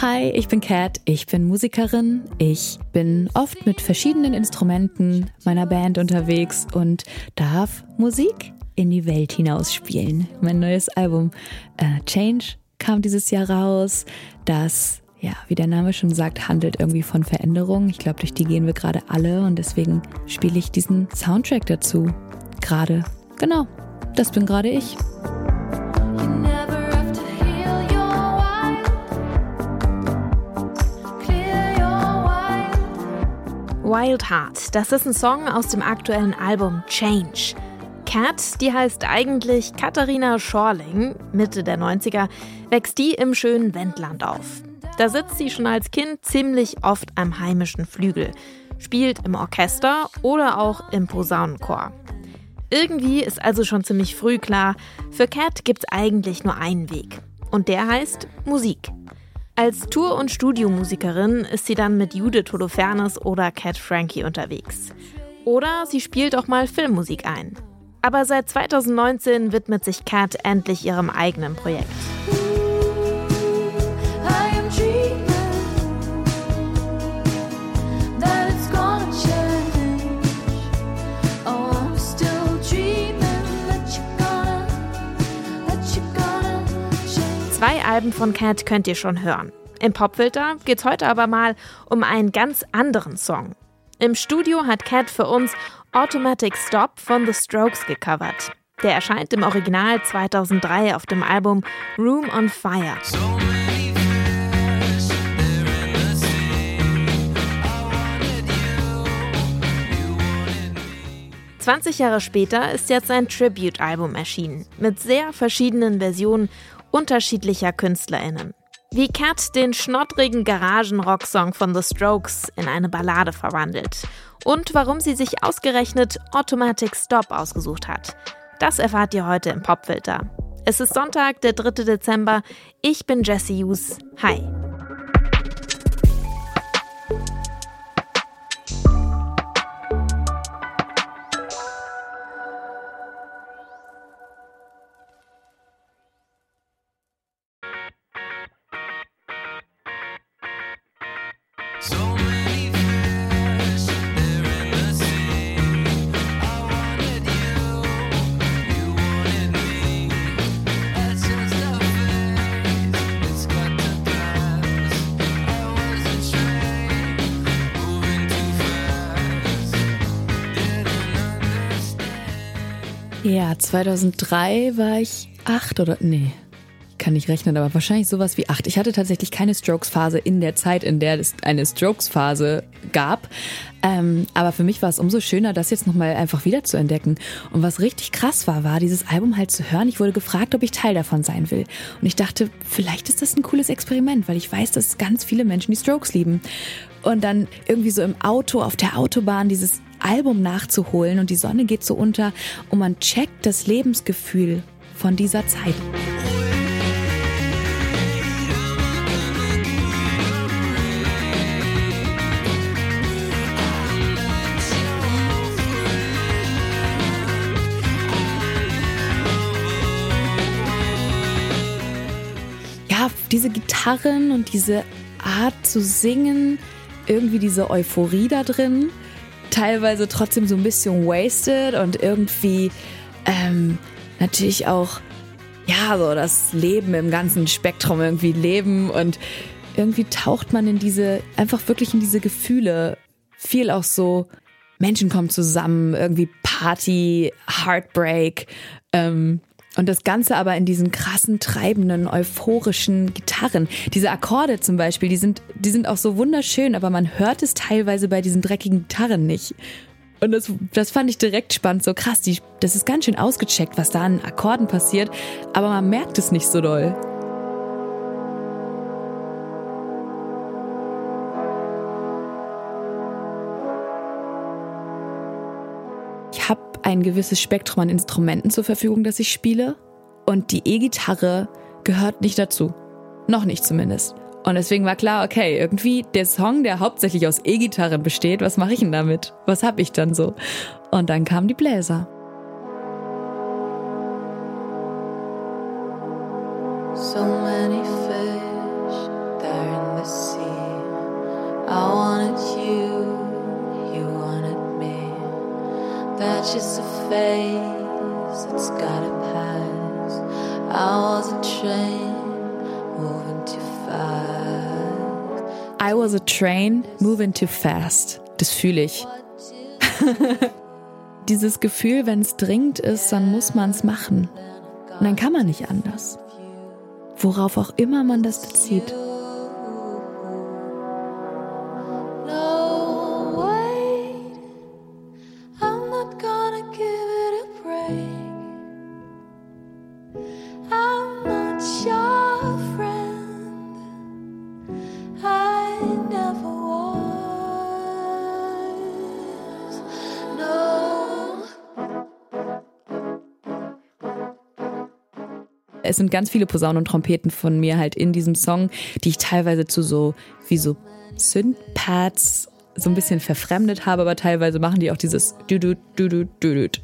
Hi, ich bin Kat, ich bin Musikerin. Ich bin oft mit verschiedenen Instrumenten meiner Band unterwegs und darf Musik in die Welt hinaus spielen. Mein neues Album äh, Change kam dieses Jahr raus. Das, ja, wie der Name schon sagt, handelt irgendwie von Veränderung. Ich glaube, durch die gehen wir gerade alle und deswegen spiele ich diesen Soundtrack dazu. Gerade. Genau, das bin gerade ich. Wild Heart, das ist ein Song aus dem aktuellen Album Change. Cat, die heißt eigentlich Katharina Schorling, Mitte der 90er, wächst die im schönen Wendland auf. Da sitzt sie schon als Kind ziemlich oft am heimischen Flügel, spielt im Orchester oder auch im Posaunenchor. Irgendwie ist also schon ziemlich früh klar, für Cat gibt's eigentlich nur einen Weg. Und der heißt Musik. Als Tour- und Studiomusikerin ist sie dann mit Judith Holofernes oder Cat Frankie unterwegs. Oder sie spielt auch mal Filmmusik ein. Aber seit 2019 widmet sich Cat endlich ihrem eigenen Projekt. Alben von Cat könnt ihr schon hören. Im Popfilter geht's heute aber mal um einen ganz anderen Song. Im Studio hat Cat für uns Automatic Stop von The Strokes gecovert. Der erscheint im Original 2003 auf dem Album Room on Fire. 20 Jahre später ist jetzt ein Tribute-Album erschienen, mit sehr verschiedenen Versionen unterschiedlicher KünstlerInnen. Wie Cat den schnoddrigen Garagen-Rock-Song von The Strokes in eine Ballade verwandelt. Und warum sie sich ausgerechnet Automatic Stop ausgesucht hat. Das erfahrt ihr heute im Popfilter. Es ist Sonntag, der 3. Dezember. Ich bin Jesse Hughes. Hi. Ja, 2003 war ich acht oder nee, kann nicht rechnen, aber wahrscheinlich sowas wie acht. Ich hatte tatsächlich keine Strokes-Phase in der Zeit, in der es eine Strokes-Phase gab. Ähm, aber für mich war es umso schöner, das jetzt nochmal einfach wieder zu entdecken. Und was richtig krass war, war dieses Album halt zu hören. Ich wurde gefragt, ob ich Teil davon sein will. Und ich dachte, vielleicht ist das ein cooles Experiment, weil ich weiß, dass ganz viele Menschen die Strokes lieben. Und dann irgendwie so im Auto, auf der Autobahn dieses Album nachzuholen und die Sonne geht so unter und man checkt das Lebensgefühl von dieser Zeit. Ja, diese Gitarren und diese Art zu singen, irgendwie diese Euphorie da drin, teilweise trotzdem so ein bisschen wasted und irgendwie ähm, natürlich auch, ja, so das Leben im ganzen Spektrum irgendwie leben und irgendwie taucht man in diese, einfach wirklich in diese Gefühle. Viel auch so, Menschen kommen zusammen, irgendwie Party, Heartbreak, ähm, und das Ganze aber in diesen krassen, treibenden, euphorischen Gitarren. Diese Akkorde zum Beispiel, die sind, die sind auch so wunderschön, aber man hört es teilweise bei diesen dreckigen Gitarren nicht. Und das, das fand ich direkt spannend, so krass, die, das ist ganz schön ausgecheckt, was da an Akkorden passiert, aber man merkt es nicht so doll. Ich habe ein gewisses Spektrum an Instrumenten zur Verfügung, das ich spiele. Und die E-Gitarre gehört nicht dazu. Noch nicht zumindest. Und deswegen war klar, okay, irgendwie der Song, der hauptsächlich aus E-Gitarren besteht, was mache ich denn damit? Was habe ich dann so? Und dann kamen die Bläser. So many phase, it's gotta pass. Was a train moving too fast. I was a train moving too fast. Das fühle ich. Dieses Gefühl, wenn es dringend ist, dann muss man es machen. Und dann kann man nicht anders. Worauf auch immer man das bezieht. Es sind ganz viele Posaunen und Trompeten von mir halt in diesem Song, die ich teilweise zu so, wie so Synth-Pads so ein bisschen verfremdet habe, aber teilweise machen die auch dieses Düdüt, Düdüt, Düdüt.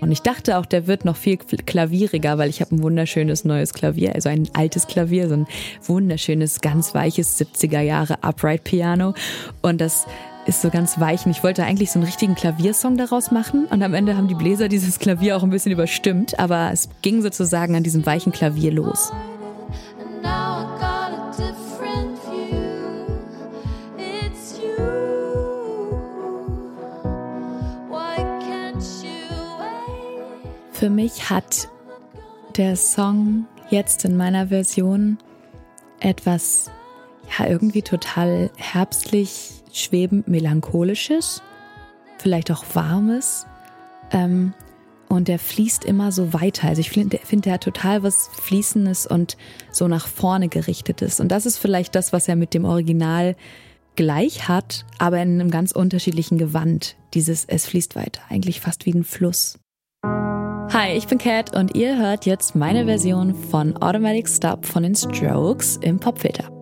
Und ich dachte auch, der wird noch viel klavieriger, weil ich habe ein wunderschönes neues Klavier, also ein altes Klavier, so ein wunderschönes, ganz weiches 70er Jahre Upright Piano. Und das ist so ganz weich. Und ich wollte eigentlich so einen richtigen Klaviersong daraus machen. Und am Ende haben die Bläser dieses Klavier auch ein bisschen überstimmt. Aber es ging sozusagen an diesem weichen Klavier los. Für mich hat der Song jetzt in meiner Version etwas, irgendwie total herbstlich, schwebend, melancholisches, vielleicht auch warmes. Ähm, und der fließt immer so weiter. Also ich finde, find, der hat total was Fließendes und so nach vorne gerichtetes. Und das ist vielleicht das, was er mit dem Original gleich hat, aber in einem ganz unterschiedlichen Gewand. Dieses Es fließt weiter, eigentlich fast wie ein Fluss. Hi, ich bin Kat und ihr hört jetzt meine Version von Automatic Stop von den Strokes im Popfilter.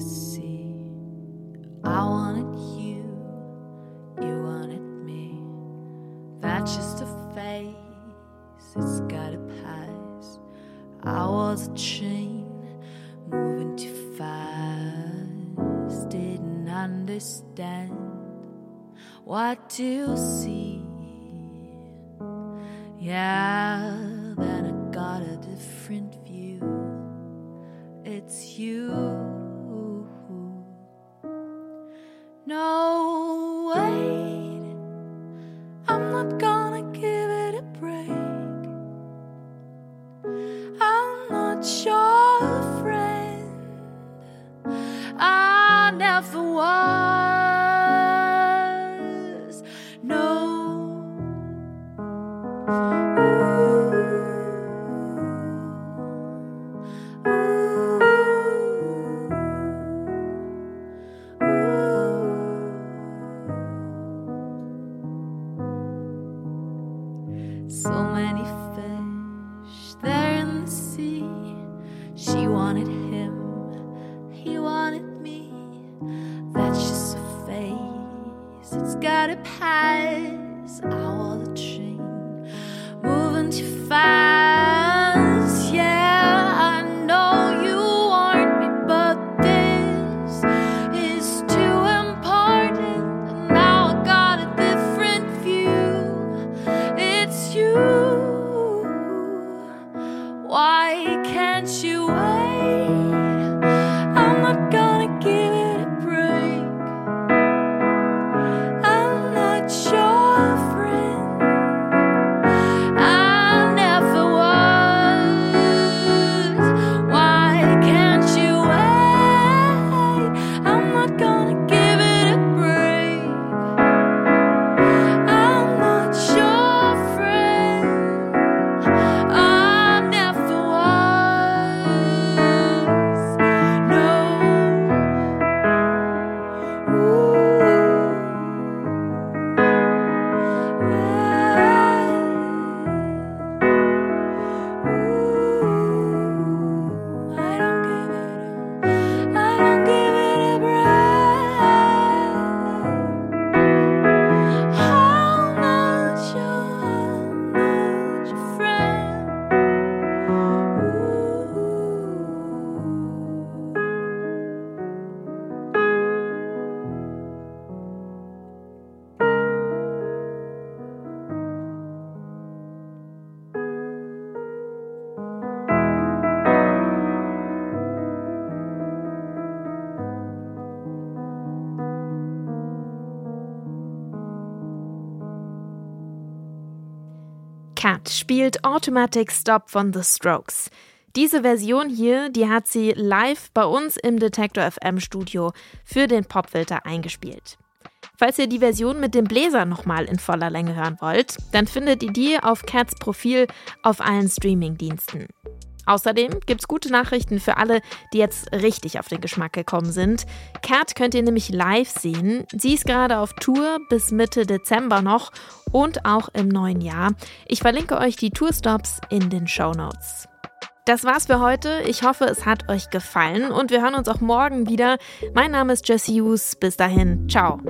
Sea. I wanted you, you wanted me. That's just a phase, it's gotta pass. I was a train moving too fast, didn't understand what to see. Yeah, I never was. No. So many fish there in the sea. She wanted gotta pass. A train moving too fast. Spielt Automatic Stop von The Strokes. Diese Version hier, die hat sie live bei uns im Detector FM Studio für den Popfilter eingespielt. Falls ihr die Version mit dem Bläser nochmal in voller Länge hören wollt, dann findet ihr die auf Cats Profil auf allen Streamingdiensten. Außerdem gibt's gute Nachrichten für alle, die jetzt richtig auf den Geschmack gekommen sind. Cat könnt ihr nämlich live sehen. Sie ist gerade auf Tour bis Mitte Dezember noch und auch im neuen Jahr. Ich verlinke euch die Tourstops in den Show Notes. Das war's für heute. Ich hoffe, es hat euch gefallen und wir hören uns auch morgen wieder. Mein Name ist Jesse Hughes. Bis dahin, ciao.